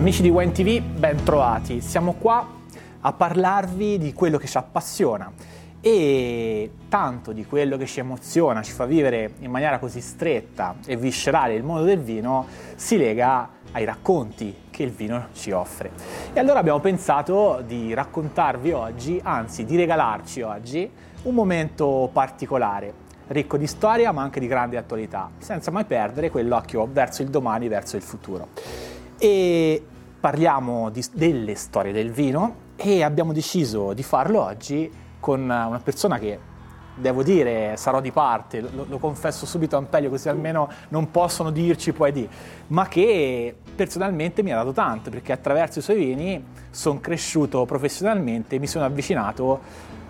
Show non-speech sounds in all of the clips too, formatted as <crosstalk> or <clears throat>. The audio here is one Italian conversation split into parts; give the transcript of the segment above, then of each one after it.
Amici di Wine TV, ben trovati. Siamo qua a parlarvi di quello che ci appassiona e tanto di quello che ci emoziona, ci fa vivere in maniera così stretta e viscerale il mondo del vino si lega ai racconti che il vino ci offre. E allora abbiamo pensato di raccontarvi oggi, anzi di regalarci oggi, un momento particolare, ricco di storia ma anche di grande attualità, senza mai perdere quell'occhio verso il domani, verso il futuro. E parliamo di, delle storie del vino e abbiamo deciso di farlo oggi con una persona che devo dire, sarò di parte, lo, lo, confesso subito a Ampelio così almeno non possono dirci poi di, ma che personalmente mi ha dato tanto perché attraverso i suoi vini sono cresciuto professionalmente e mi sono avvicinato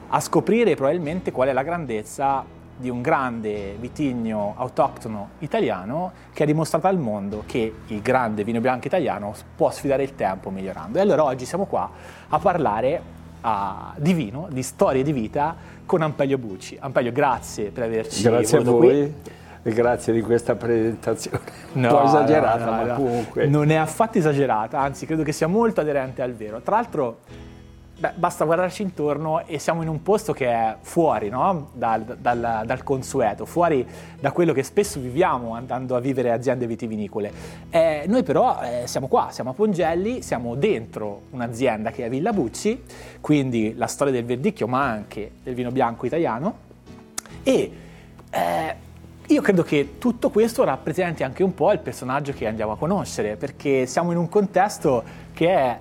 a scoprire probabilmente qual è la grandezza di un grande vitigno autoctono italiano che ha dimostrato al mondo che il grande vino bianco italiano può sfidare il tempo migliorando. E allora oggi siamo qua a parlare a, di vino, di storie di vita con Ampelio Bucci. Ampelio, grazie per averci Grazie a voi. Qui. Grazie di questa presentazione. No, <laughs> un po' esagerata, no, no, ma comunque. Non è affatto esagerata, anzi, credo che sia molto aderente al vero. Tra l'altro, Beh, basta guardarci intorno e siamo in un posto che è fuori no? dal, dal, dal, consueto, fuori da quello che spesso viviamo andando a vivere aziende vitivinicole. Eh, noi però eh, siamo qua, siamo a Pongelli, siamo dentro un'azienda che è Villa Bucci, quindi la storia del verdicchio ma anche del vino bianco italiano e eh, io credo che tutto questo rappresenti anche un po' il personaggio che andiamo a conoscere, perché siamo in un contesto che è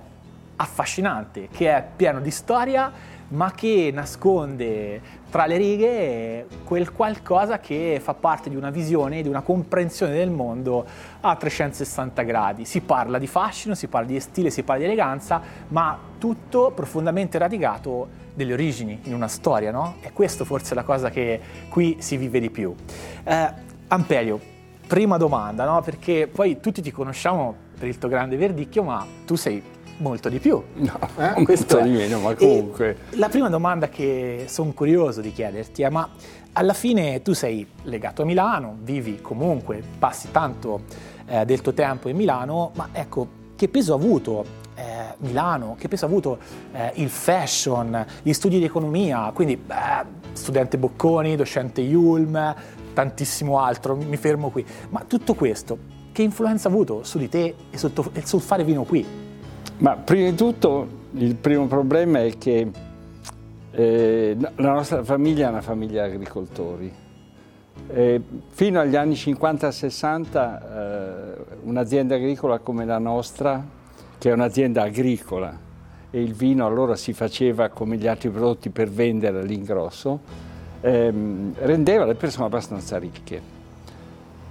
affascinante, che è pieno di storia, ma che nasconde tra le righe quel qualcosa che fa parte di una visione, di una comprensione del mondo a 360 gradi. Si parla di fascino, si parla di stile, si parla di eleganza, ma tutto profondamente radicato delle origini, in una storia, no? E questo forse è la cosa che qui si vive di più. Eh, Ampelio, prima domanda, no? Perché poi tutti ti conosciamo per il tuo grande verdicchio, ma tu sei molto di più. No, eh? molto è. di meno, ma comunque. E la prima domanda che sono curioso di chiederti è: ma alla fine tu sei legato a Milano, vivi comunque, passi tanto eh, del tuo tempo in Milano, ma ecco, che peso ha avuto eh, Milano, che peso ha avuto eh, il fashion, gli studi di economia, quindi studente Bocconi, docente Yulm, tantissimo altro, mi fermo qui. Ma tutto questo, che influenza ha avuto su di te e sul, tuo, sul fare vino qui? Ma prima di tutto il primo problema è che eh, la nostra famiglia è una famiglia di agricoltori. Eh, fino agli anni 50-60 eh, un'azienda agricola come la nostra, che è un'azienda agricola, e il vino allora si faceva come gli altri prodotti per vendere all'ingrosso, ehm, rendeva le persone abbastanza ricche.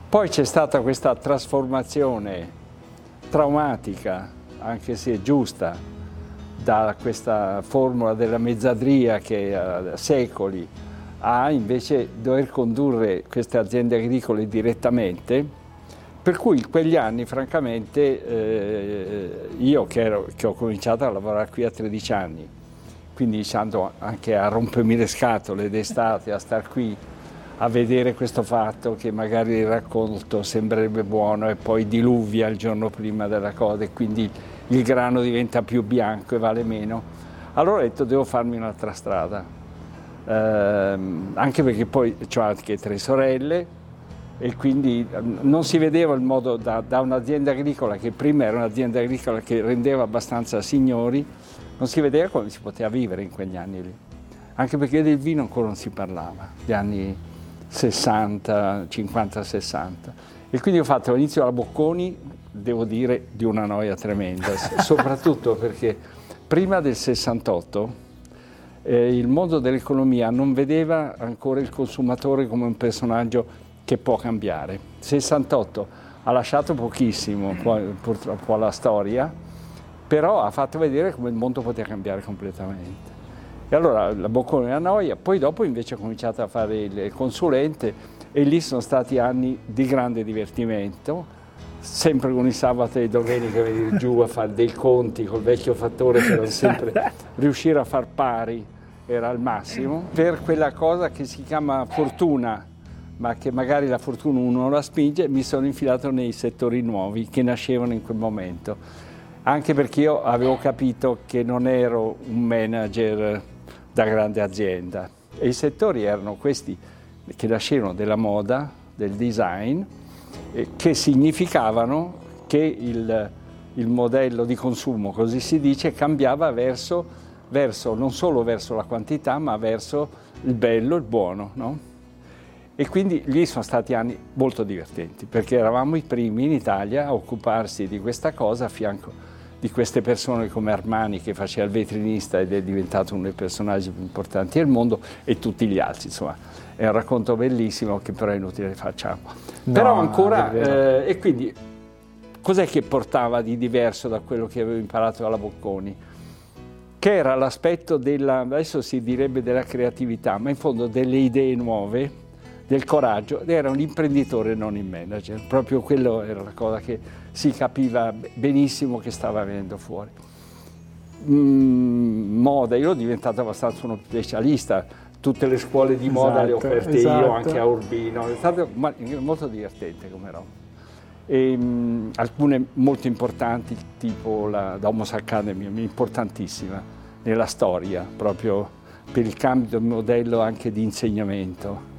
Poi c'è stata questa trasformazione traumatica anche se è giusta, da questa formula della mezzadria che a secoli a invece dover condurre queste aziende agricole direttamente, per cui in quegli anni francamente eh, io che, ero, che, ho cominciato a lavorare qui a 13 anni, quindi stando anche a rompermi le scatole d'estate, a star qui a vedere questo fatto che magari il racconto sembrerebbe buono e poi diluvia il giorno prima della cosa e quindi il grano diventa più bianco e vale meno. Allora ho detto devo farmi un'altra strada, eh, anche perché poi ho anche tre sorelle e quindi ehm, non si vedeva il modo da, da un'azienda agricola che prima era un'azienda agricola che rendeva abbastanza signori, non si vedeva come si poteva vivere in quegli anni lì. Anche perché del vino ancora non si parlava, gli anni 60, 50, 60. E quindi ho fatto l'inizio alla Bocconi, devo dire, di una noia tremenda, soprattutto perché prima del 68 eh, il mondo dell'economia non vedeva ancora il consumatore come un personaggio che può cambiare. 68 ha lasciato pochissimo purtroppo alla storia, però ha fatto vedere come il mondo poteva cambiare completamente. E allora la Bocconi a noia, poi dopo invece ho cominciato a fare il consulente e lì sono stati anni di grande divertimento, sempre con i sabati e le domeniche venire giù a fare dei conti col vecchio fattore per sempre riuscire a far pari era il massimo, per quella cosa che si chiama fortuna, ma che magari la fortuna uno la spinge, mi sono infilato nei settori nuovi che nascevano in quel momento. Anche perché io avevo capito che non ero un manager da grande azienda. E i settori erano questi che nascevano della moda, del design, che significavano che il, il, modello di consumo, così si dice, cambiava verso, verso, non solo verso la quantità, ma verso il bello, il buono. No? E quindi lì sono stati anni molto divertenti, perché eravamo i primi in Italia a occuparsi di questa cosa a fianco di queste persone come Armani che faceva il vetrinista ed è diventato uno dei personaggi più importanti del mondo e tutti gli altri, insomma è un racconto bellissimo che però è inutile che facciamo. No, però ancora, eh, e quindi cos'è che portava di diverso da quello che avevo imparato dalla Bocconi? Che era l'aspetto della, adesso si direbbe della creatività, ma in fondo delle idee nuove, del coraggio, era un imprenditore non il manager, proprio quello era la cosa che si capiva benissimo che stava venendo fuori. Mm, moda, io sono diventato abbastanza uno specialista, tutte le scuole di moda esatto, le ho esatto, aperte esatto. io, anche a Urbino, è stato molto divertente come roba. E, mh, mm, alcune molto importanti, tipo la Domus Academy, importantissima nella storia, proprio per il cambio di modello anche di insegnamento.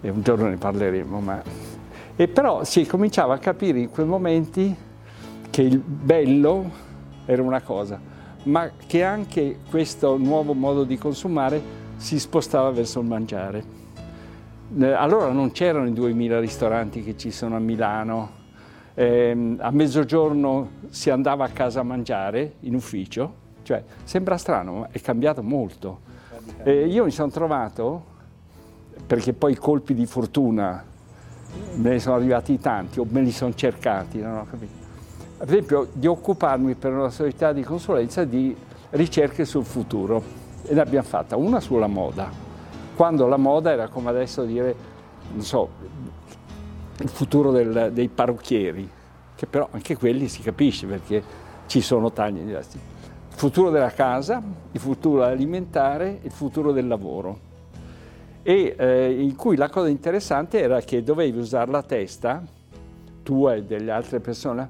E un giorno ne parleremo, ma e però si cominciava a capire in quei momenti che il bello era una cosa, ma che anche questo nuovo modo di consumare si spostava verso il mangiare. Eh, allora non c'erano i 2000 ristoranti che ci sono a Milano, eh, a mezzogiorno si andava a casa a mangiare in ufficio, cioè sembra strano, ma è cambiato molto. Eh, io mi sono trovato, perché poi colpi di fortuna me ne sono arrivati tanti o me li sono cercati, non ho capito. Per esempio di occuparmi per una società di consulenza di ricerche sul futuro e ne abbiamo fatta una sulla moda, quando la moda era come adesso dire, non so, il futuro del, dei parrucchieri, che però anche quelli si capisce perché ci sono tagli diversi. Il futuro della casa, il futuro alimentare, il futuro del lavoro e eh, in cui la cosa interessante era che dovevi usare la testa, tua e delle altre persone,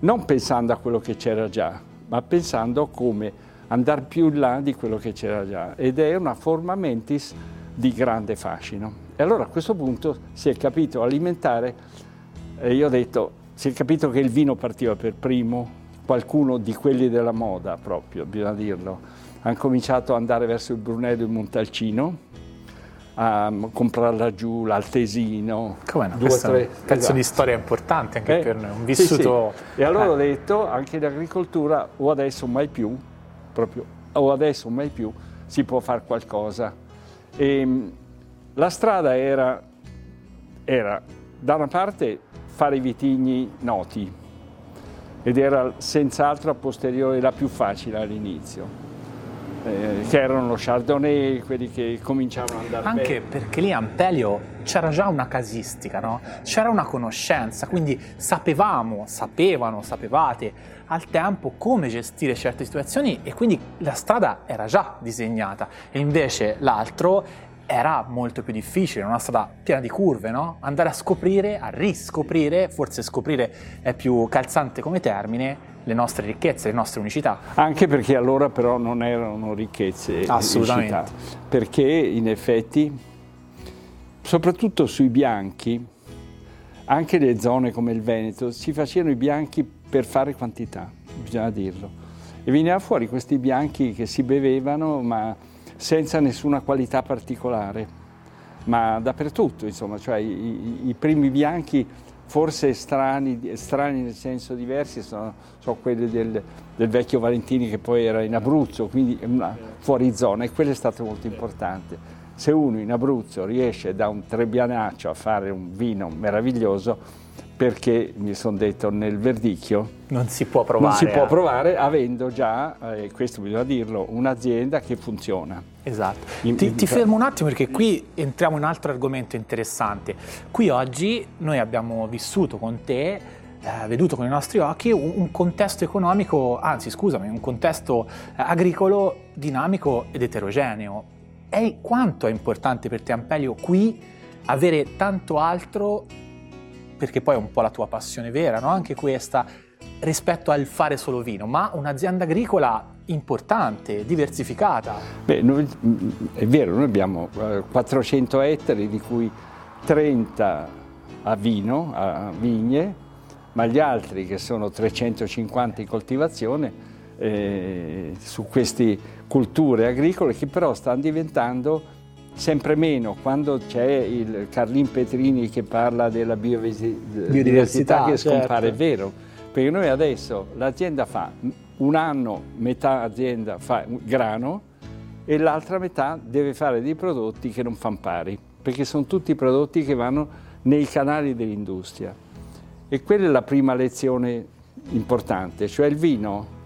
non pensando a quello che c'era già, ma pensando come andare più in là di quello che c'era già. Ed è una forma mentis di grande fascino. E allora a questo punto si è capito alimentare, e io ho detto, si è capito che il vino partiva per primo, qualcuno di quelli della moda proprio, bisogna dirlo, hanno cominciato ad andare verso il Brunello e il Montalcino, a comprare laggiù l'altesino. Come no? Due, tre, un pezzo esatto. di storia importante anche eh, per noi, un vissuto... Sì, sì. E allora eh. ho detto, anche in agricoltura, o adesso mai più, proprio, o adesso mai più, si può fare qualcosa. E, ehm, la strada era, era, da una parte, fare i vitigni noti, ed era senz'altro a posteriori la più facile all'inizio eh, che erano lo Chardonnay, quelli che cominciavano ad andare Anche bene. perché lì a Ampelio c'era già una casistica, no? c'era una conoscenza, quindi sapevamo, sapevano, sapevate al tempo come gestire certe situazioni e quindi la strada era già disegnata e invece l'altro era molto più difficile, una strada piena di curve, no? Andare a scoprire, a riscoprire, forse scoprire è più calzante come termine, le nostre ricchezze, le nostre unicità. Anche perché allora però non erano ricchezze Assolutamente. Unicità, perché in effetti, soprattutto sui bianchi, anche le zone come il Veneto, si facevano i bianchi per fare quantità, bisogna dirlo. E veniva fuori questi bianchi che si bevevano ma senza nessuna qualità particolare, ma dappertutto, insomma, cioè i, i primi bianchi forse strani, strani nel senso diversi sono, sono quelli del, del, vecchio Valentini che poi era in Abruzzo, quindi una fuori zona e quello è stato molto importante. Se uno in Abruzzo riesce da un trebbianaccio a fare un vino meraviglioso, perché mi sono detto nel verdicchio non si può provare, non si può provare avendo già, eh, questo bisogna dirlo, un'azienda che funziona. Esatto. In, ti, in... ti, fermo un attimo perché qui entriamo in un altro argomento interessante. Qui oggi noi abbiamo vissuto con te eh, veduto con i nostri occhi un, un, contesto economico, anzi scusami, un contesto eh, agricolo dinamico ed eterogeneo. E quanto è importante per te Ampelio qui avere tanto altro perché poi è un po' la tua passione vera, no? anche questa, rispetto al fare solo vino, ma un'azienda agricola importante, diversificata. Beh, noi, è vero, noi abbiamo 400 eh, ettari di cui 30 a vino, a vigne, ma gli altri che sono 350 in coltivazione eh, su queste culture agricole che però stanno diventando sempre meno quando c'è il Carlin Petrini che parla della biodiversità, biodiversità che scompare, certo. è vero, perché noi adesso l'azienda fa un anno, metà azienda fa grano e l'altra metà deve fare dei prodotti che non fanno pari, perché sono tutti prodotti che vanno nei canali dell'industria. E quella è la prima lezione importante, cioè il vino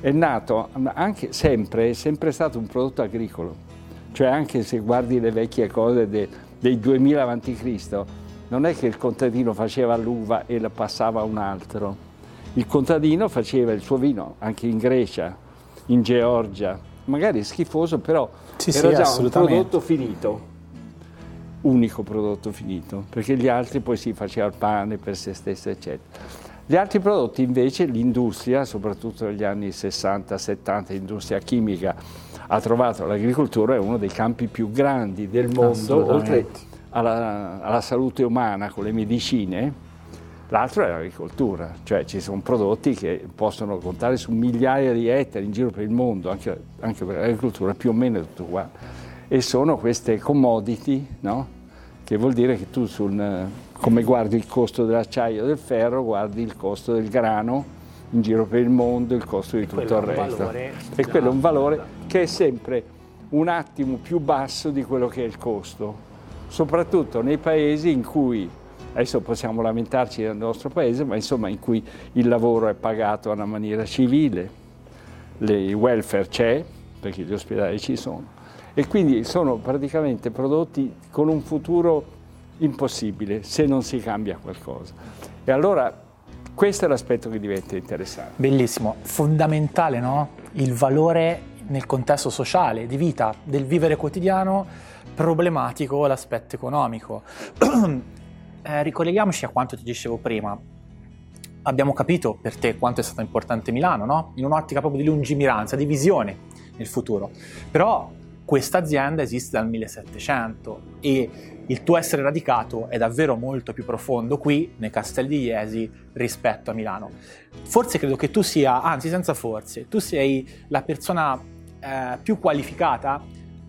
è nato anche sempre, è sempre stato un prodotto agricolo, cioè anche se guardi le vecchie cose de, dei 2000 a.C., non è che il contadino faceva l'uva e la passava a un altro, il contadino faceva il suo vino anche in Grecia, in Georgia, magari schifoso, però sì, era sì, già un prodotto finito unico prodotto finito, perché gli altri poi si faceva il pane per se stesso, eccetera. Gli altri prodotti invece l'industria, soprattutto negli anni 60-70, l'industria chimica ha trovato l'agricoltura è uno dei campi più grandi del mondo, oltre alla, alla salute umana con le medicine, L'altro è l'agricoltura, cioè ci sono prodotti che possono contare su migliaia di ettari in giro per il mondo, anche, anche per l'agricoltura più o meno tutto qua. E sono queste commodity, no? che vuol dire che tu sul, come guardi il costo dell'acciaio e del ferro, guardi il costo del grano in giro per il mondo, il costo di tutto il resto. Valore, e quello è un valore che è sempre un attimo più basso di quello che è il costo, soprattutto nei paesi in cui, adesso possiamo lamentarci del nostro paese, ma insomma in cui il lavoro è pagato in una maniera civile, il welfare c'è, perché gli ospedali ci sono, e quindi sono praticamente prodotti con un futuro impossibile se non si cambia qualcosa. E allora questo è l'aspetto che diventa interessante. Bellissimo, fondamentale no? il valore nel contesto sociale, di vita, del vivere quotidiano, problematico l'aspetto economico. <clears throat> eh, ricolleghiamoci a quanto ti dicevo prima. Abbiamo capito per te quanto è stata importante Milano, no? in un'ottica proprio di lungimiranza, di visione nel futuro. Però questa azienda esiste dal 1700 e il tuo essere radicato è davvero molto più profondo qui nei Castelli di Iesi rispetto a Milano. Forse credo che tu sia, anzi senza forse, tu sei la persona eh, più qualificata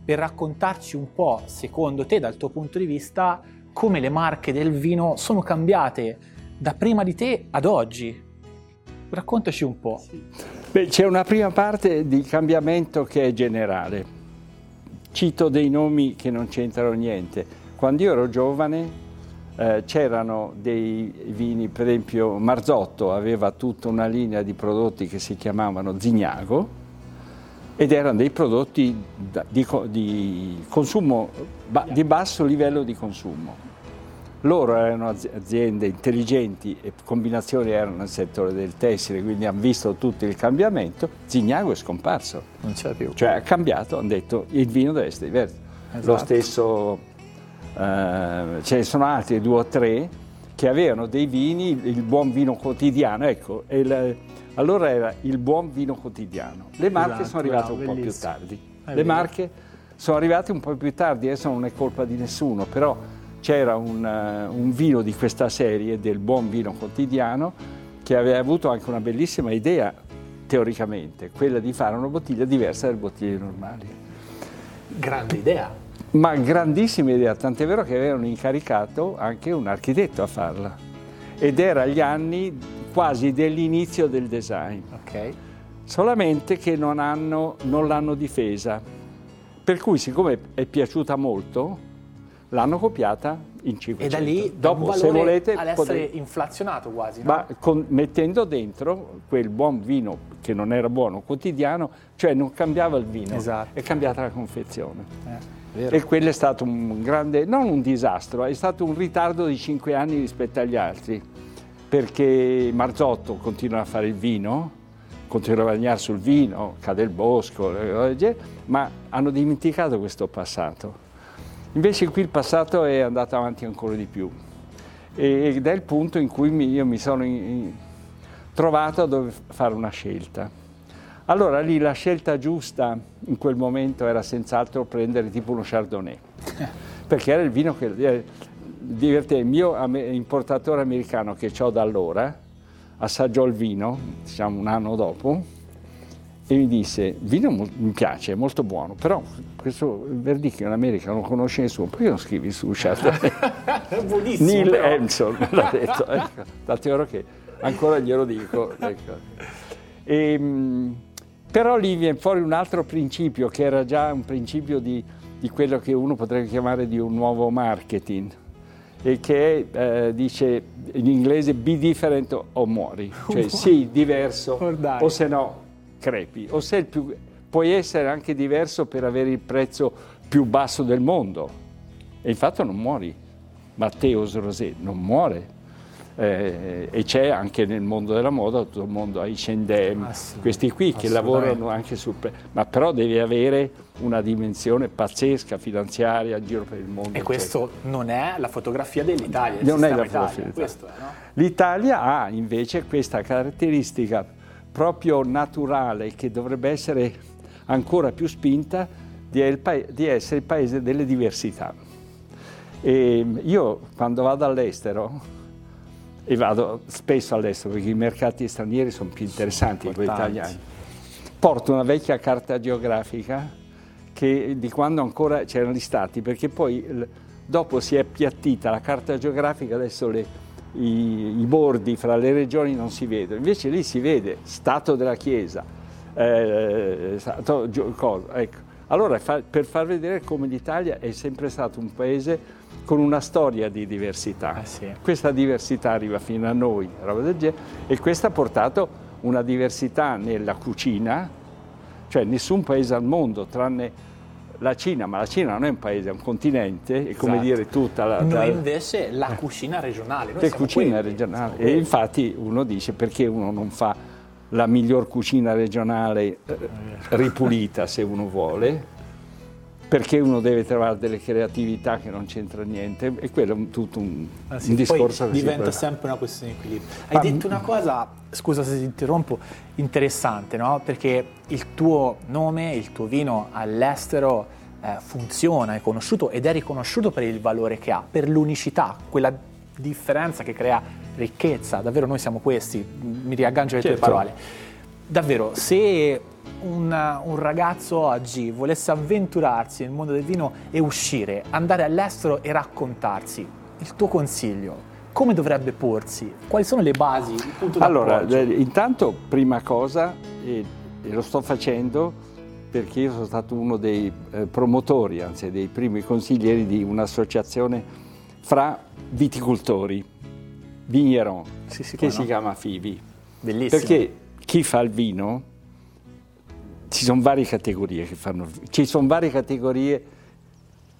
per raccontarci un po', secondo te, dal tuo punto di vista, come le marche del vino sono cambiate da prima di te ad oggi. Raccontaci un po'. Beh, c'è una prima parte di cambiamento che è generale Cito dei nomi che non c'entrano niente. Quando io ero giovane eh, c'erano dei vini, per esempio Marzotto aveva tutta una linea di prodotti che si chiamavano Zignago ed erano dei prodotti di, di, consumo, di basso livello di consumo. Loro erano aziende intelligenti e combinazioni erano nel settore del tessile, quindi hanno visto tutto il cambiamento. Zignago è scomparso. Non c'è più. Cioè ha cambiato, hanno detto il vino deve essere diverso. Esatto. Lo stesso, eh, ce ne sono altri due o tre che avevano dei vini, il buon vino quotidiano, ecco, il, allora era il buon vino quotidiano. Le marche esatto, sono arrivate un bellissimo. po' più tardi. È Le vero. marche sono arrivate un po' più tardi, adesso non è colpa di nessuno, però c'era un, uh, un, vino di questa serie, del buon vino quotidiano, che aveva avuto anche una bellissima idea, teoricamente, quella di fare una bottiglia diversa dalle bottiglie normali. Grande idea. Ma grandissima idea, tant'è vero che avevano incaricato anche un architetto a farla. Ed era agli anni quasi dell'inizio del design. Okay. Solamente che non, hanno, non l'hanno difesa. Per cui, siccome è piaciuta molto, l'hanno copiata in 500. E da lì dopo se volete ad essere potete... inflazionato quasi, no? Ma con, mettendo dentro quel buon vino che non era buono quotidiano, cioè non cambiava il vino, esatto. è cambiata la confezione. Eh, e quello è stato un grande, non un disastro, è stato un ritardo di 5 anni rispetto agli altri, perché Marzotto continua a fare il vino, continua a guadagnare sul vino, cade il bosco, ma hanno dimenticato questo passato. Invece qui il passato è andato avanti ancora di più. Ed è il punto in cui io mi sono trovato dove fare una scelta. Allora lì la scelta giusta in quel momento era senz'altro prendere tipo uno Chardonnay, <laughs> perché era il vino che... Eh, divertente, il mio importatore americano che ho da allora assaggiò il vino, diciamo un anno dopo, e mi disse, il vino mi piace, è molto buono, però questo verdicchio in America non conosce nessuno, perché non scrivi su Chardonnay? <laughs> buonissimo. Neil però. Me l'ha detto, ecco, tant'è vero che ancora glielo dico. Ecco. E, <laughs> ehm, però lì viene fuori un altro principio che era già un principio di, di quello che uno potrebbe chiamare di un nuovo marketing e che eh, dice in inglese be different o muori, <laughs> cioè sì, diverso oh, o se no crepi, o se più, puoi essere anche diverso per avere il prezzo più basso del mondo. E infatti non muori. Matteo Rosé non muore, eh, e c'è anche nel mondo della moda tutto il mondo H&M, ah, sì, questi qui che lavorano anche sul... ma però devi avere una dimensione pazzesca finanziaria in giro per il mondo. E questo cioè. non è la fotografia dell'Italia, non è la fotografia dell'Italia. È, no? L'Italia ha invece questa caratteristica proprio naturale che dovrebbe essere ancora più spinta di essere il paese delle diversità. E io quando vado all'estero e vado spesso all'estero perché i mercati stranieri sono più interessanti di quelli italiani. Porto una vecchia carta geografica che, di quando ancora c'erano gli stati, perché poi dopo si è appiattita la carta geografica, adesso le, i, i, bordi fra le regioni non si vedono, invece lì si vede Stato della Chiesa, eh, stato, ecco. Allora, per far vedere come l'Italia è sempre stato un paese con una storia di diversità. Eh sì. Questa diversità arriva fino a noi, e questo ha portato una diversità nella cucina, cioè nessun paese al mondo, tranne la Cina, ma la Cina non è un paese, è un continente, è come esatto. dire tutta la... Noi invece la cucina regionale. Noi cucina quelli, regionale. E infatti uno dice perché uno non fa la miglior cucina regionale eh, ripulita se uno vuole, perché uno deve trovare delle creatività che non c'entra niente e quello è tutto un, ah, sì, un discorso che diventa sempre una questione di equilibrio. Hai ah, detto una cosa, scusa se ti interrompo, interessante, no? Perché il tuo nome, il tuo vino all'estero eh, funziona, è conosciuto ed è riconosciuto per il valore che ha, per l'unicità, quella differenza che crea ricchezza. Davvero noi siamo questi, mi riaggancio alle certo. tue parole. Davvero, se un, un, ragazzo oggi volesse avventurarsi nel mondo del vino e uscire, andare all'estero e raccontarsi, il tuo consiglio, come dovrebbe porsi? Quali sono le basi? Allora, eh, intanto, prima cosa, e, e, lo sto facendo perché io sono stato uno dei eh, promotori, anzi dei primi consiglieri di un'associazione fra viticoltori, vigneron, sì, sì, che no? si chiama FIVI. Bellissimo. Perché chi fa il vino ci sono varie categorie che fanno, ci sono varie categorie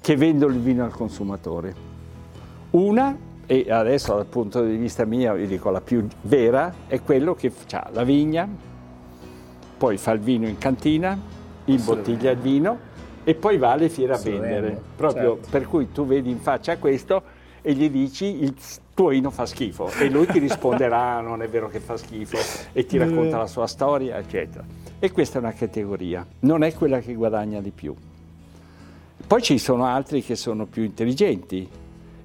che vendono il vino al consumatore. Una, e adesso dal punto di vista mio, io dico la più vera, è quello che ha la vigna, poi fa il vino in cantina, imbottiglia il vino e poi va alle fiere a vendere. Proprio certo. per cui tu vedi in faccia questo e gli dici il tuo vino fa schifo e lui ti risponderà <laughs> non è vero che fa schifo e ti racconta la sua storia, eccetera. E questa è una categoria, non è quella che guadagna di più. Poi ci sono altri che sono più intelligenti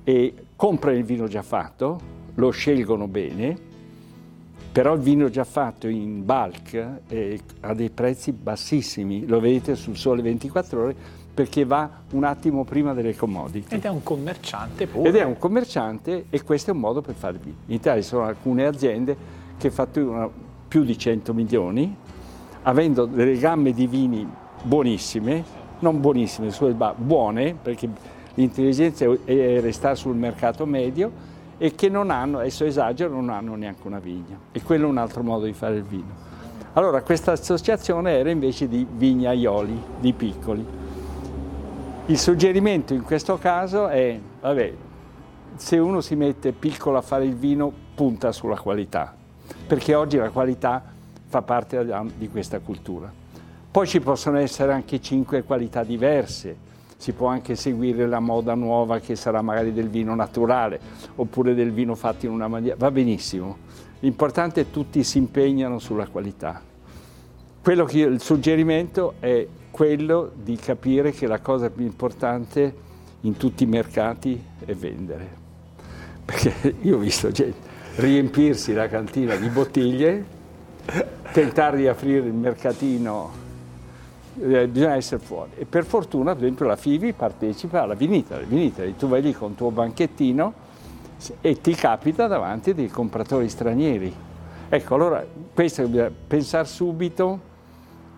e comprano il vino già fatto, lo scelgono bene, però il vino già fatto in bulk eh, ha dei prezzi bassissimi, lo vedete sul sole 24 ore, perché va un attimo prima delle commodity. Ed è un commerciante pure. Ed è un commerciante e questo è un modo per fare vino. In Italia ci sono alcune aziende che fatturano più di 100 milioni avendo delle gamme di vini buonissime, non buonissime, buone, perché l'intelligenza è restare sul mercato medio e che non hanno, adesso esagero, non hanno neanche una vigna. E quello è un altro modo di fare il vino. Allora, questa associazione era invece di vignaioli, di piccoli. Il suggerimento in questo caso è, vabbè, se uno si mette piccolo a fare il vino, punta sulla qualità, perché oggi la qualità fa parte di questa cultura. Poi ci possono essere anche cinque qualità diverse, si può anche seguire la moda nuova che sarà magari del vino naturale oppure del vino fatto in una maniera, va benissimo. l'importante è che tutti si impegnano sulla qualità. Io, il suggerimento è quello di capire che la cosa più importante in tutti i mercati è vendere. <laughs> Perché io ho visto gente riempirsi la cantina di bottiglie, tentare di aprire il mercatino, eh, bisogna essere fuori. E per fortuna, per esempio, la FIVI partecipa alla Vinita. Tu vai lì con il tuo banchettino e ti capita davanti dei compratori stranieri. Ecco, allora questo bisogna pensare subito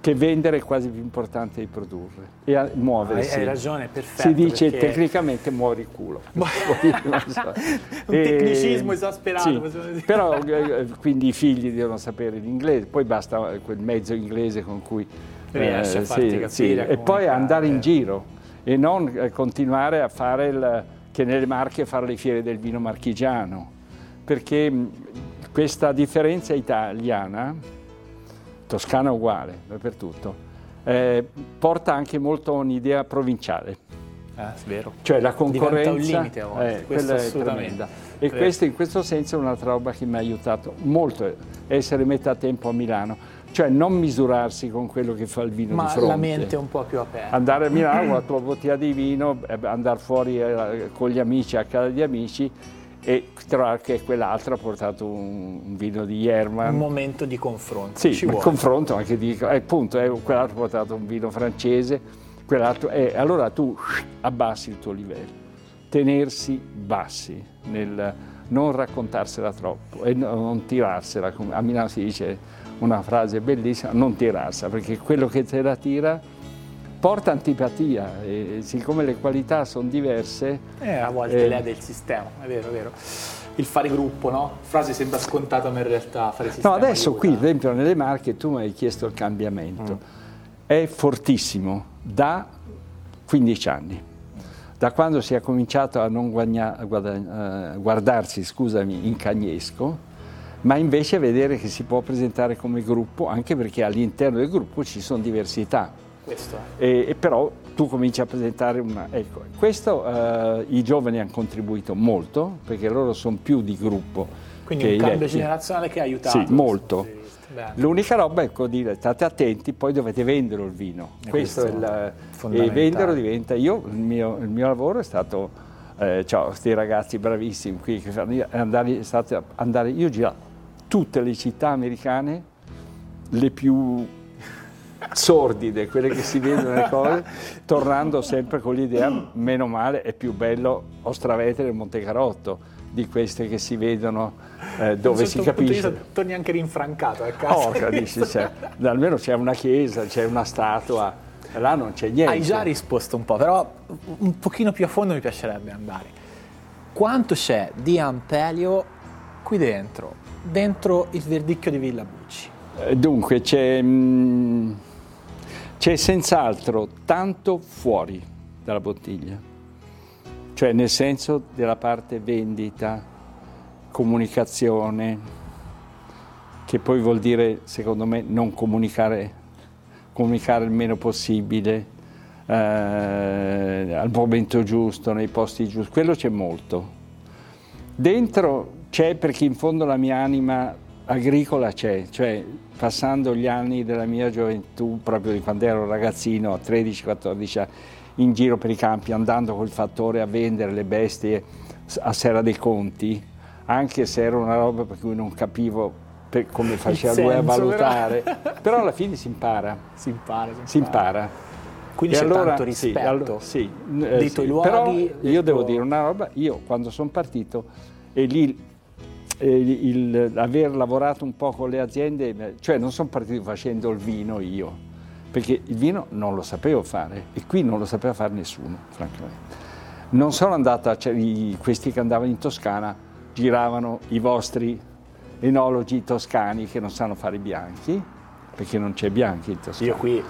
che vendere è quasi più importante di produrre e muoversi. Hai, hai ragione, perfetto. Si dice perché... tecnicamente muori il culo. <laughs> so. <laughs> Un e... tecnicismo esasperato. Sì, però <laughs> eh, quindi i figli devono sapere l'inglese, poi basta quel mezzo inglese con cui riesce eh, a farti sì, capire. Sì. E poi andare in giro e non eh, continuare a fare il, che nelle Marche fare le fiere del vino marchigiano, perché questa differenza italiana toscana uguale, dappertutto, eh, porta anche molto un'idea provinciale. Ah, vero. Cioè la concorrenza Diventa un limite a volte, eh, quella è tremenda. E questo in questo senso è un'altra roba che mi ha aiutato molto, essere metà tempo a Milano, cioè non misurarsi con quello che fa il vino Ma di fronte. la mente è un po' più aperta. Andare a Milano con la tua bottiglia di vino, eh, andare fuori eh, con gli amici a casa di amici e tra che quell'altro ha portato un, un, vino di Yerman. Un momento di confronto. Sì, il confronto anche di, eh, appunto, eh, quell'altro ha portato un vino francese, quell'altro, eh, allora tu abbassi il tuo livello, tenersi bassi, nel non raccontarsela troppo e non tirarsela, a Milano si dice una frase bellissima, non tirarsela, perché quello che te la tira porta antipatia e siccome le qualità sono diverse... Eh, a volte eh, l'è del sistema, è vero, è vero. Il fare gruppo, no? Frase sembra scontata ma in realtà fare sistema No, adesso aiuta. qui, ad esempio, nelle Marche tu mi hai chiesto il cambiamento. Mm. È fortissimo da 15 anni. Da quando si è cominciato a non guagna, guadagna, uh, guardarsi, scusami, in cagnesco, ma invece vedere che si può presentare come gruppo, anche perché all'interno del gruppo ci sono diversità questo. E, e, però tu cominci a presentare una... Ecco, questo uh, i giovani hanno contribuito molto perché loro sono più di gruppo. Quindi un cambio generazionale che ha aiutato. Sì, molto. L'unica roba è ecco, dire state attenti, poi dovete vendere il vino. E questo, questo è il, e venderlo diventa. Io il mio, il mio lavoro è stato eh, ciao, questi ragazzi bravissimi qui che fanno andare, andare, io ho girato tutte le città americane, le più sordide, quelle che si vedono le <laughs> cose, tornando sempre con l'idea, meno male, è più bello Ostravetere e Montecarotto di queste che si vedono eh, dove si capisce. Vista, torni anche rinfrancato a casa. Oh, dici, c'è, almeno c'è una chiesa, c'è una statua, là non c'è niente. Hai già risposto un po', però un pochino più a fondo mi piacerebbe andare. Quanto c'è di Ampelio qui dentro, dentro il verdicchio di Villa Bucci? Eh, dunque, c'è... Mm, c'è senz'altro tanto fuori dalla bottiglia, cioè nel senso della parte vendita, comunicazione, che poi vuol dire, secondo me, non comunicare, comunicare il meno possibile, eh, al momento giusto, nei posti giusti, quello c'è molto. Dentro c'è perché in fondo la mia anima agricola c'è, cioè passando gli anni della mia gioventù, proprio di quando ero ragazzino, a 13-14 anni, in giro per i campi, andando col fattore a vendere le bestie a Sera dei Conti, anche se era una roba per cui non capivo come faceva lui a valutare, però... però... alla fine si impara. Si impara. Si impara. Si impara. Quindi e c'è allora, tanto rispetto sì, allora, sì, dei eh, tuoi sì, luoghi. Però io devo dire una roba, io quando sono partito e lì il, aver lavorato un po' con le aziende, cioè non sono partito facendo il vino io, perché il vino non lo sapevo fare e qui non lo sapeva fare nessuno, francamente. Non sono andato a, cioè, questi che andavano in Toscana giravano i vostri enologi toscani che non sanno fare i bianchi, perché non c'è bianchi in Toscana. Io qui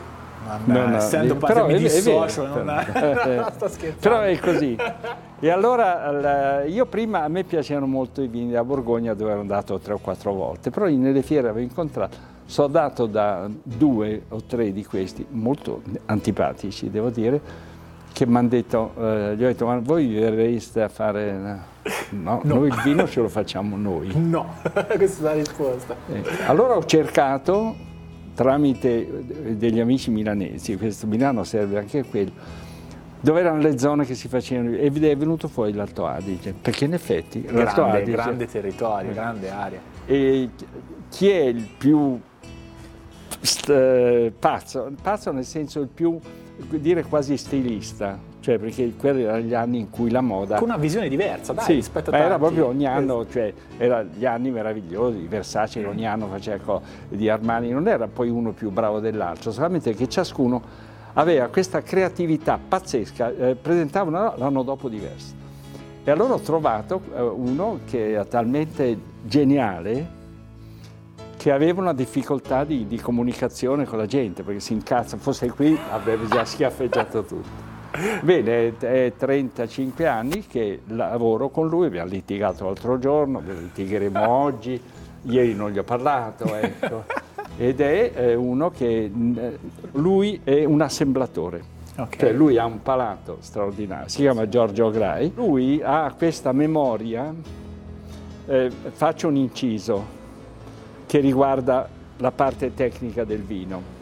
non, essendo però mi è, dissocio, è vero, <laughs> non, però, sto però è così. E allora io prima a me piacevano molto i vini da Borgogna dove ero andato tre o quattro volte, però nelle fiere avevo incontrato, sono dato da due o tre di questi, molto antipatici devo dire, che mi hanno detto, eh, gli ho detto, ma voi verreste a fare... No, no, noi il vino ce lo facciamo noi. <laughs> No, <laughs> questa è la risposta. Eh, allora ho cercato, tramite degli amici milanesi, questo Milano serve anche a quello, dove erano le zone che si facevano ed è venuto fuori l'Alto Adige, perché in effetti l'Alto Grande, Adige... grande territorio, grande area. E chi è il più st- eh, pazzo? Pazzo nel senso il più, dire quasi stilista, cioè perché quelli erano gli anni in cui la moda... Con una visione diversa, dai, Sì, rispetto a ma era tanti. proprio ogni anno, cioè, erano gli anni meravigliosi, Versace ogni anno faceva cose di Armani, non era poi uno più bravo dell'altro, solamente che ciascuno aveva questa creatività pazzesca, eh, presentavano l'anno dopo diverso. E allora ho trovato eh, uno che era talmente geniale che aveva una difficoltà di, di comunicazione con la gente, perché si incazza, fosse qui avrebbe già schiaffeggiato tutto. Bene, è 35 anni che lavoro con lui, abbiamo litigato l'altro giorno, litigheremo <laughs> oggi, ieri non gli ho parlato, ecco. Ed è uno che, eh, lui è un assemblatore. Ok. Cioè lui ha un palato straordinario, si chiama Giorgio Grai. Lui ha questa memoria, eh, faccio un inciso che riguarda la parte tecnica del vino.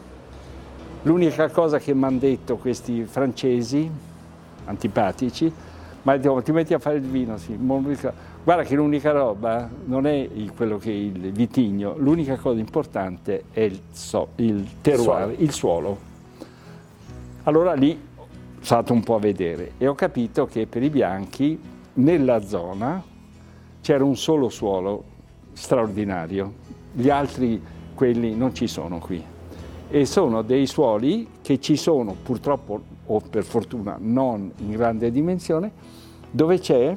L'unica cosa che mi hanno detto questi francesi, antipatici, ma ti metti a fare il vino, sì. Guarda che l'unica roba non è quello che è il vitigno, l'unica cosa importante è il, so- il terroir, Suolo. il suolo. Allora lì sono stato un po' a vedere e ho capito che per i bianchi nella zona c'era un solo suolo straordinario, gli altri quelli non ci sono qui. E sono dei suoli che ci sono purtroppo o per fortuna non in grande dimensione, dove c'è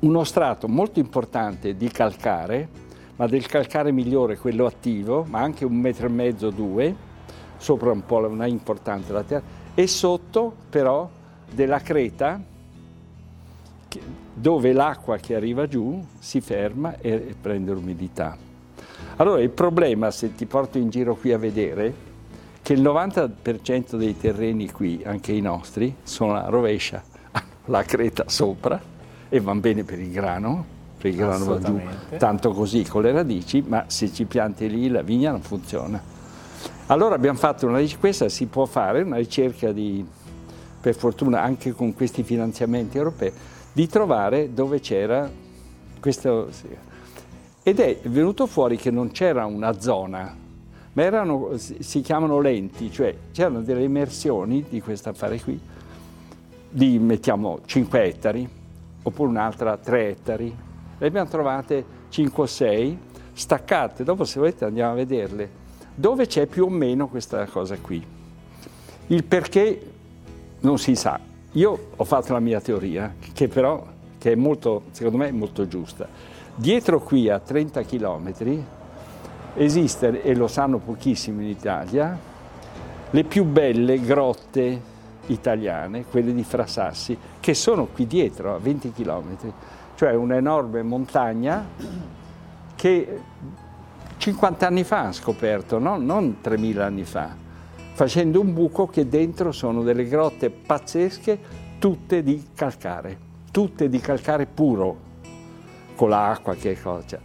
uno strato molto importante di calcare, ma del calcare migliore, quello attivo, ma anche un metro e mezzo, due, sopra un po' una importante la terra, e sotto però della creta dove l'acqua che arriva giù si ferma e prende l'umidità. Allora il problema, se ti porto in giro qui a vedere, che il 90% dei terreni qui, anche i nostri, sono a rovescia, hanno <laughs> la creta sopra e vanno bene per il grano, per il grano va giù tanto così con le radici, ma se ci pianti lì la vigna non funziona. Allora abbiamo fatto una ricerca, questa si può fare, una ricerca di, per fortuna anche con questi finanziamenti europei, di trovare dove c'era questo... Ed è venuto fuori che non c'era una zona, ma erano, si chiamano lenti, cioè c'erano delle immersioni di questo affare qui, di mettiamo 5 ettari, oppure un'altra 3 ettari. Le abbiamo trovate 5 o 6 staccate, dopo se volete andiamo a vederle, dove c'è più o meno questa cosa qui. Il perché non si sa. Io ho fatto la mia teoria, che però che è molto, secondo me, molto giusta. Dietro qui a 30 km esiste, e lo sanno pochissimi in Italia, le più belle grotte italiane, quelle di Frasassi, che sono qui dietro a 20 km, cioè un'enorme montagna che 50 anni fa ha scoperto, no? non 3000 anni fa, facendo un buco che dentro sono delle grotte pazzesche, tutte di calcare, tutte di calcare puro, con l'acqua che cosa.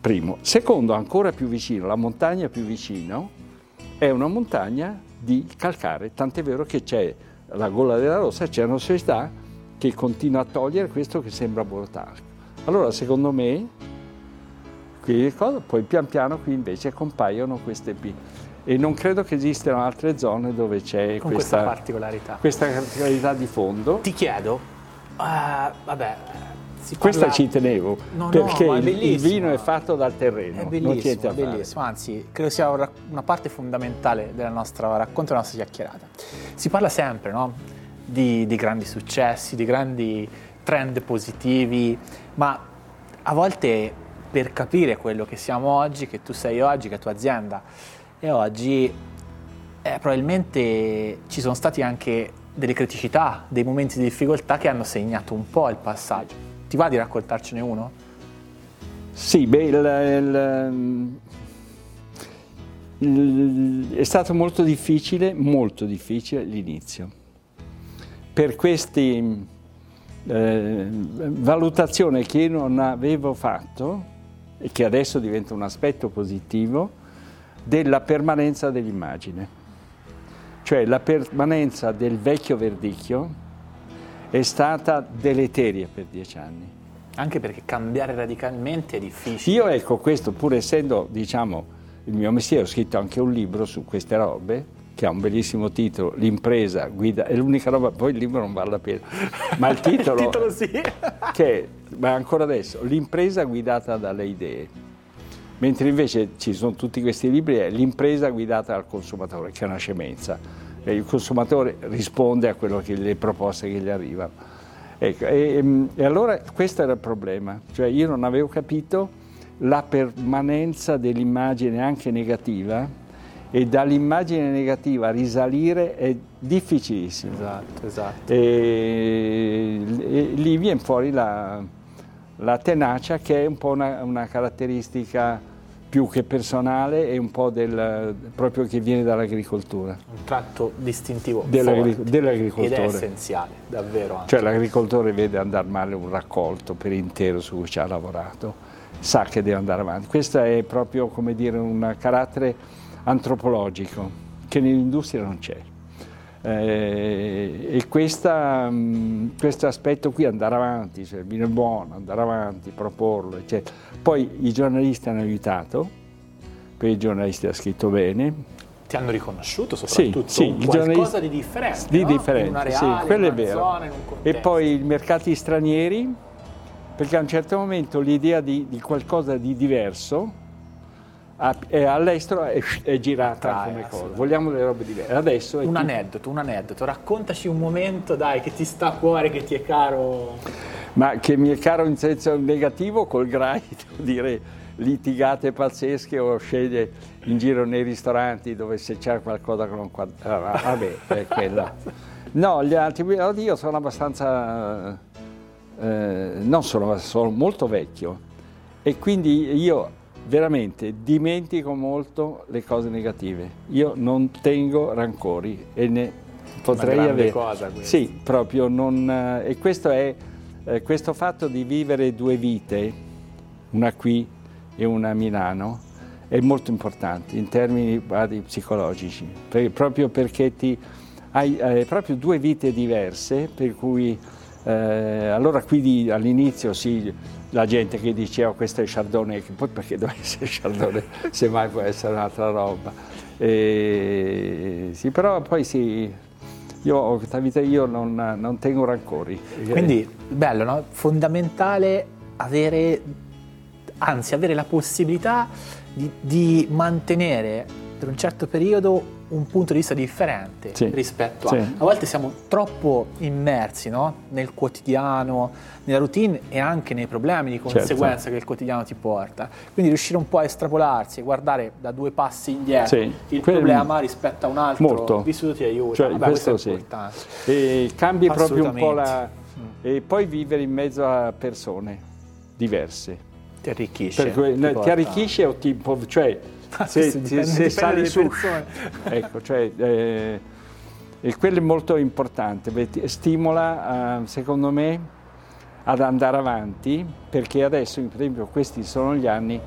Primo. Secondo, ancora più vicino, la montagna più vicino è una montagna di calcare, tant'è vero che c'è la Gola della Rossa, c'è una società che continua a togliere questo che sembra borotalco. Allora, secondo me, qui cosa, poi pian piano qui invece compaiono queste P. E non credo che esistano altre zone dove c'è Con questa, questa, particolarità. questa particolarità di fondo. Ti chiedo, ah, vabbè, Questa ci tenevo, No, no, perché è il- vino è fatto dal terreno, È bellissimo, è bellissimo, anzi credo sia una parte fondamentale del nostro racconto, della nostra chiacchierata. Si parla sempre no? di, di grandi successi, di grandi trend positivi, ma a volte per capire quello che siamo oggi, che tu sei oggi, che tua azienda è oggi, eh, probabilmente ci sono stati anche delle criticità, dei momenti di difficoltà che hanno segnato un po' il passaggio. Ti va di raccontarcene uno? Sì, beh, il- il- il- è stato molto difficile, molto difficile l'inizio, per queste eh, valutazioni che io non avevo fatto e che adesso diventa un aspetto positivo della permanenza dell'immagine. Cioè la permanenza del vecchio verdicchio è stata deleteria per dieci anni. Anche perché cambiare radicalmente è difficile. Io ecco questo, pur essendo diciamo il mio mestiere, ho scritto anche un libro su queste robe, che ha un bellissimo titolo, L'impresa guida, è l'unica roba, poi il libro non vale la pena, ma il <laughs> titolo, il titolo sì. che ma ancora adesso, L'impresa guidata dalle idee, mentre invece ci sono tutti questi libri, è L'impresa guidata dal consumatore, che è una scemenza, il consumatore risponde a che le proposte che gli arrivano. Ecco, e, e allora questo era il problema, cioè io non avevo capito la permanenza dell'immagine anche negativa e dall'immagine negativa risalire è difficilissimo. Esatto, esatto. E, e lì viene fuori la, la, tenacia che è un po' una, una, caratteristica più che personale e un po' del, proprio che viene dall'agricoltura. Un tratto distintivo Dell'agric- dell'agricoltore. Ed è essenziale, davvero. Anche. Cioè l'agricoltore vede andare male un raccolto per intero su cui ci ha lavorato sa che deve andare avanti. Questo è proprio come dire un carattere antropologico che nell'industria non c'è. Eh, e questa, mh, questo aspetto qui, andare avanti, cioè il vino è buono, andare avanti, proporlo, eccetera. Poi i giornalisti hanno aiutato, perché i giornalisti hanno scritto bene. Ti hanno riconosciuto soprattutto sì, sì, qualcosa di differente, di no? differente, in un'areale, sì, quello è vero. Zona, e poi i mercati stranieri, perché a un certo momento l'idea di, di qualcosa di diverso all'estero è, è girata come cosa. Vogliamo le robe diverse. Adesso un aneddoto, un aneddoto. Raccontaci un momento, dai, che ti sta a cuore, che ti è caro. Ma che mi è caro in senso negativo col Grai, <laughs> devo dire, litigate pazzesche o sceglie in giro nei ristoranti dove se c'è qualcosa che non quadra. Ah, vabbè, è quella. No, gli altri, io sono abbastanza eh, non sono, sono molto vecchio e quindi io veramente dimentico molto le cose negative. Io non tengo rancori e ne potrei avere. Cosa sì, proprio non. Eh, e questo è eh, questo fatto di vivere due vite, una qui e una a Milano, è molto importante in termini guardi, psicologici, per, proprio perché ti hai eh, proprio due vite diverse, per cui eh, allora qui all'inizio sì, la gente che diceva questo è Chardonnay, che poi perché deve essere Chardonnay, <laughs> semmai può essere un'altra roba. E, sì, però poi sì, io questa vita io non, non tengo rancori. Quindi bello, no? fondamentale avere, anzi avere la possibilità di, di mantenere per un certo periodo un punto di vista differente sì, rispetto sì. a... A volte siamo troppo immersi no? nel quotidiano, nella routine e anche nei problemi di Certo. conseguenza che il quotidiano ti porta. Quindi riuscire un po' a estrapolarsi e guardare da due passi indietro Sì, il quello- problema rispetto a un altro Molto. vissuto ti aiuta. Cioè, Vabbè, questo, questo è importante. E cambi proprio un po' la... Assolutamente. E poi vivere in mezzo a persone diverse. Ti arricchisce. Ti ti, arricchisce o ti... cioè, Ah, se, dipende- se dipende sali su... persone. <laughs> ecco, cioè... eh, e quello è molto importante, stimola, eh, secondo me, ad andare avanti, perché adesso, per esempio, questi sono gli anni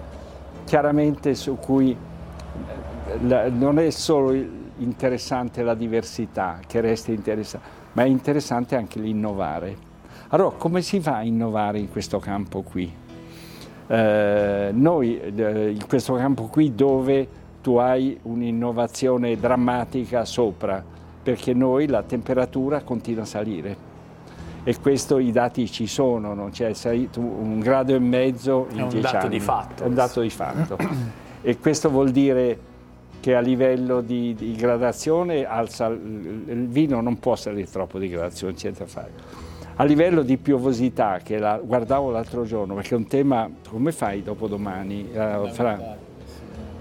chiaramente su cui eh, la- non è solo interessante la diversità, che resta interessante, ma è interessante anche l'innovare. Allora, come si fa a innovare in questo campo qui? Eh, noi, eh, in questo campo qui dove tu hai un'innovazione drammatica sopra, perché noi la temperatura continua a salire. E questo i dati ci sono, non c'è un grado e mezzo in È un dieci dato anni. di fatto. È un dato di fatto. e questo vuol dire che a livello di, di gradazione alza, il il vino non può salire troppo di gradazione, c'è da fare. A livello di piovosità, che la, guardavo l'altro giorno, perché è un tema, come fai dopodomani? eh, Fra-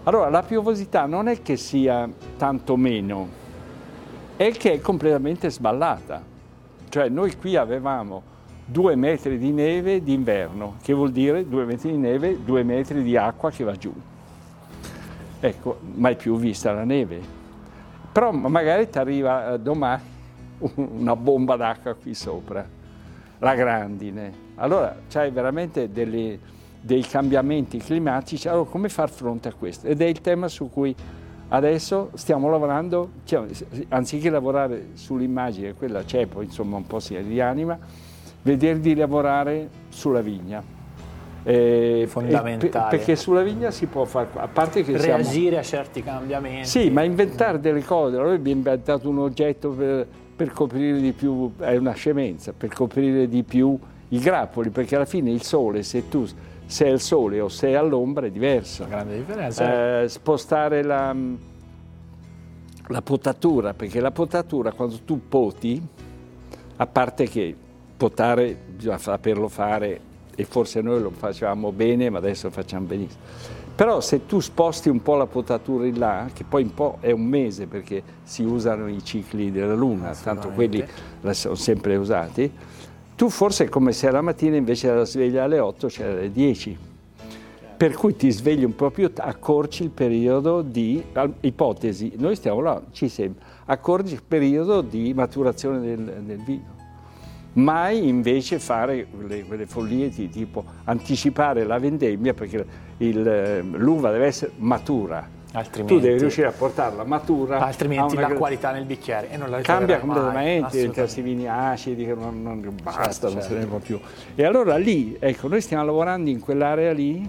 Allora, la piovosità non è che sia tanto meno, è che è completamente sballata. Cioè noi qui avevamo due metri di neve d'inverno, che vuol dire due metri di neve, due metri di acqua che va giù. Ecco, mai più vista la neve. Però magari ti arriva eh, domani <laughs> una bomba d'acqua qui sopra, la grandine. Allora c'hai veramente delle, dei cambiamenti climatici, allora come far fronte a questo? Ed è il tema su cui adesso stiamo lavorando, cioè, anziché lavorare sull'immagine, quella c'è, poi insomma un po' si rianima, vedere di lavorare sulla vigna. Eh, Fondamentale. Per, perché sulla vigna si può fare, a parte che reagire siamo, a certi cambiamenti. Sì, ma inventare delle cose. Noi abbiamo inventato un oggetto per, per coprire di più, è una scemenza, per coprire di più i grappoli, perché alla fine il sole, se tu sei al sole o sei all'ombra, è diverso. Grande differenza. Eh, spostare la, la potatura, perché la potatura quando tu poti, a parte che potare bisogna saperlo fare e forse noi lo facevamo bene, ma adesso lo facciamo benissimo. Però se tu sposti un po' la potatura in là, che poi un po' è un mese perché si usano i cicli della Luna, tanto quelli sono sempre usati, tu forse è come se la mattina invece della sveglia alle 8 c'era alle 10. Per cui ti svegli un po' più, accorci il periodo di, ipotesi, noi stiamo là, ci sembra, accorci il periodo di maturazione del, del vino mai invece fare quelle, quelle follie di tipo anticipare la vendemmia perché il, l'uva deve essere matura. Altrimenti, tu devi riuscire a portarla matura. Altrimenti la qualità nel bicchiere e non la cambia completamente, diventano vini acidi che non, non basta, certo, non se ne può più. E allora lì, ecco, noi stiamo lavorando in quell'area lì.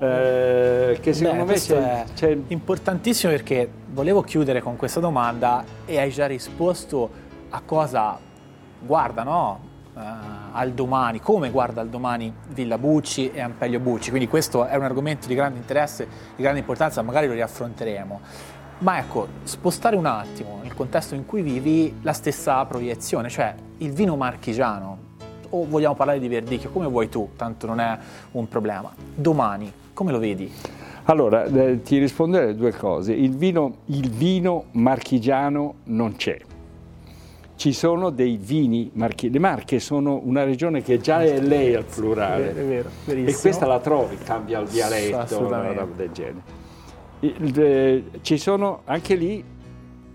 Eh, che secondo Beh, me c'è, c'è importantissimo perché volevo chiudere con questa domanda e hai già risposto a cosa guarda no, uh, al domani, come guarda al domani Villa Bucci e Ampelio Bucci, quindi questo è un argomento di grande interesse, di grande importanza, magari lo riaffronteremo. Ma ecco, spostare un attimo nel contesto in cui vivi la stessa proiezione, cioè il vino marchigiano, o vogliamo parlare di verdicchio, come vuoi tu, tanto non è un problema. Domani, come lo vedi? Allora, eh, ti risponderei due cose. Il vino, il vino marchigiano non c'è ci sono dei vini marchi. Le Marche sono una regione che già è lei al plurale. È vero, e questa la trovi, cambia il dialetto, una roba del genere. Ci sono anche lì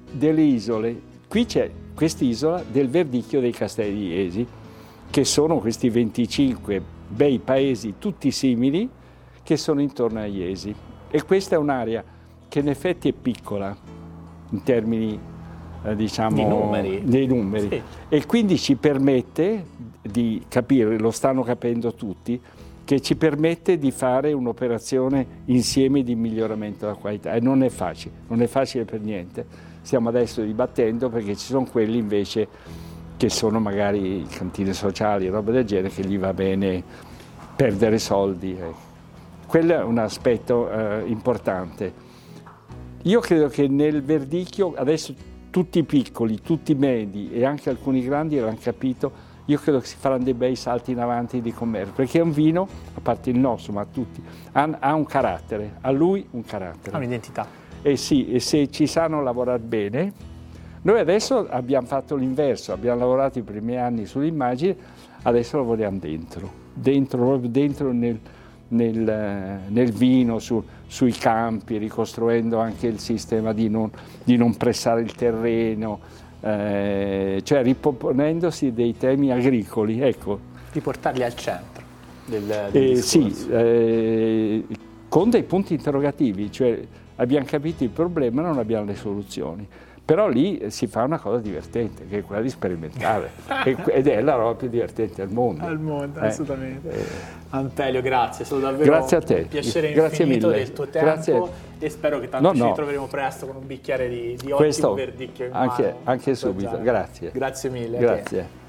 delle isole. Qui c'è quest'isola del Verdicchio dei Castelli di Iesi, che sono questi 25 bei paesi tutti simili che sono intorno a Iesi. E questa è un'area che in effetti è piccola in termini eh, diciamo, numeri. dei numeri. Sì. E quindi ci permette di capire, lo stanno capendo tutti, che ci permette di fare un'operazione insieme di miglioramento della qualità e non è facile, non è facile per niente. Stiamo adesso dibattendo perché ci sono quelli invece che sono magari cantine sociali, roba del genere, che gli va bene perdere soldi. Eh. Quello è un aspetto eh, importante. Io credo che nel verdicchio, adesso tutti piccoli, tutti medi e anche alcuni grandi l'hanno capito, io credo che si faranno dei bei salti in avanti di commercio, perché è un vino, a parte il nostro, ma tutti, ha, ha un carattere, ha lui un carattere. Ha un'identità. E sì, e se ci sanno lavorare bene, noi adesso abbiamo fatto l'inverso, abbiamo lavorato i primi anni sull'immagine, adesso lavoriamo dentro, dentro, proprio dentro nel, nel, nel vino, su, sui campi, ricostruendo anche il sistema di non, di non pressare il terreno, eh, cioè riproponendosi dei temi agricoli. Ecco. Di portarli al centro del, del eh, Sì, eh, con dei punti interrogativi, cioè abbiamo capito il problema non abbiamo le soluzioni. Però lì si fa una cosa divertente, che è quella di sperimentare, <laughs> ed è la roba più divertente al mondo. Al mondo, eh. assolutamente. Eh. Antelio, grazie, stato davvero grazie a te. un piacere grazie infinito mille. del tuo tempo grazie. e spero che tanto no, ci no. ritroveremo presto con un bicchiere di, di Questo, ottimo verdicchio in anche, mano. Anche subito, grazie. Grazie mille. Grazie.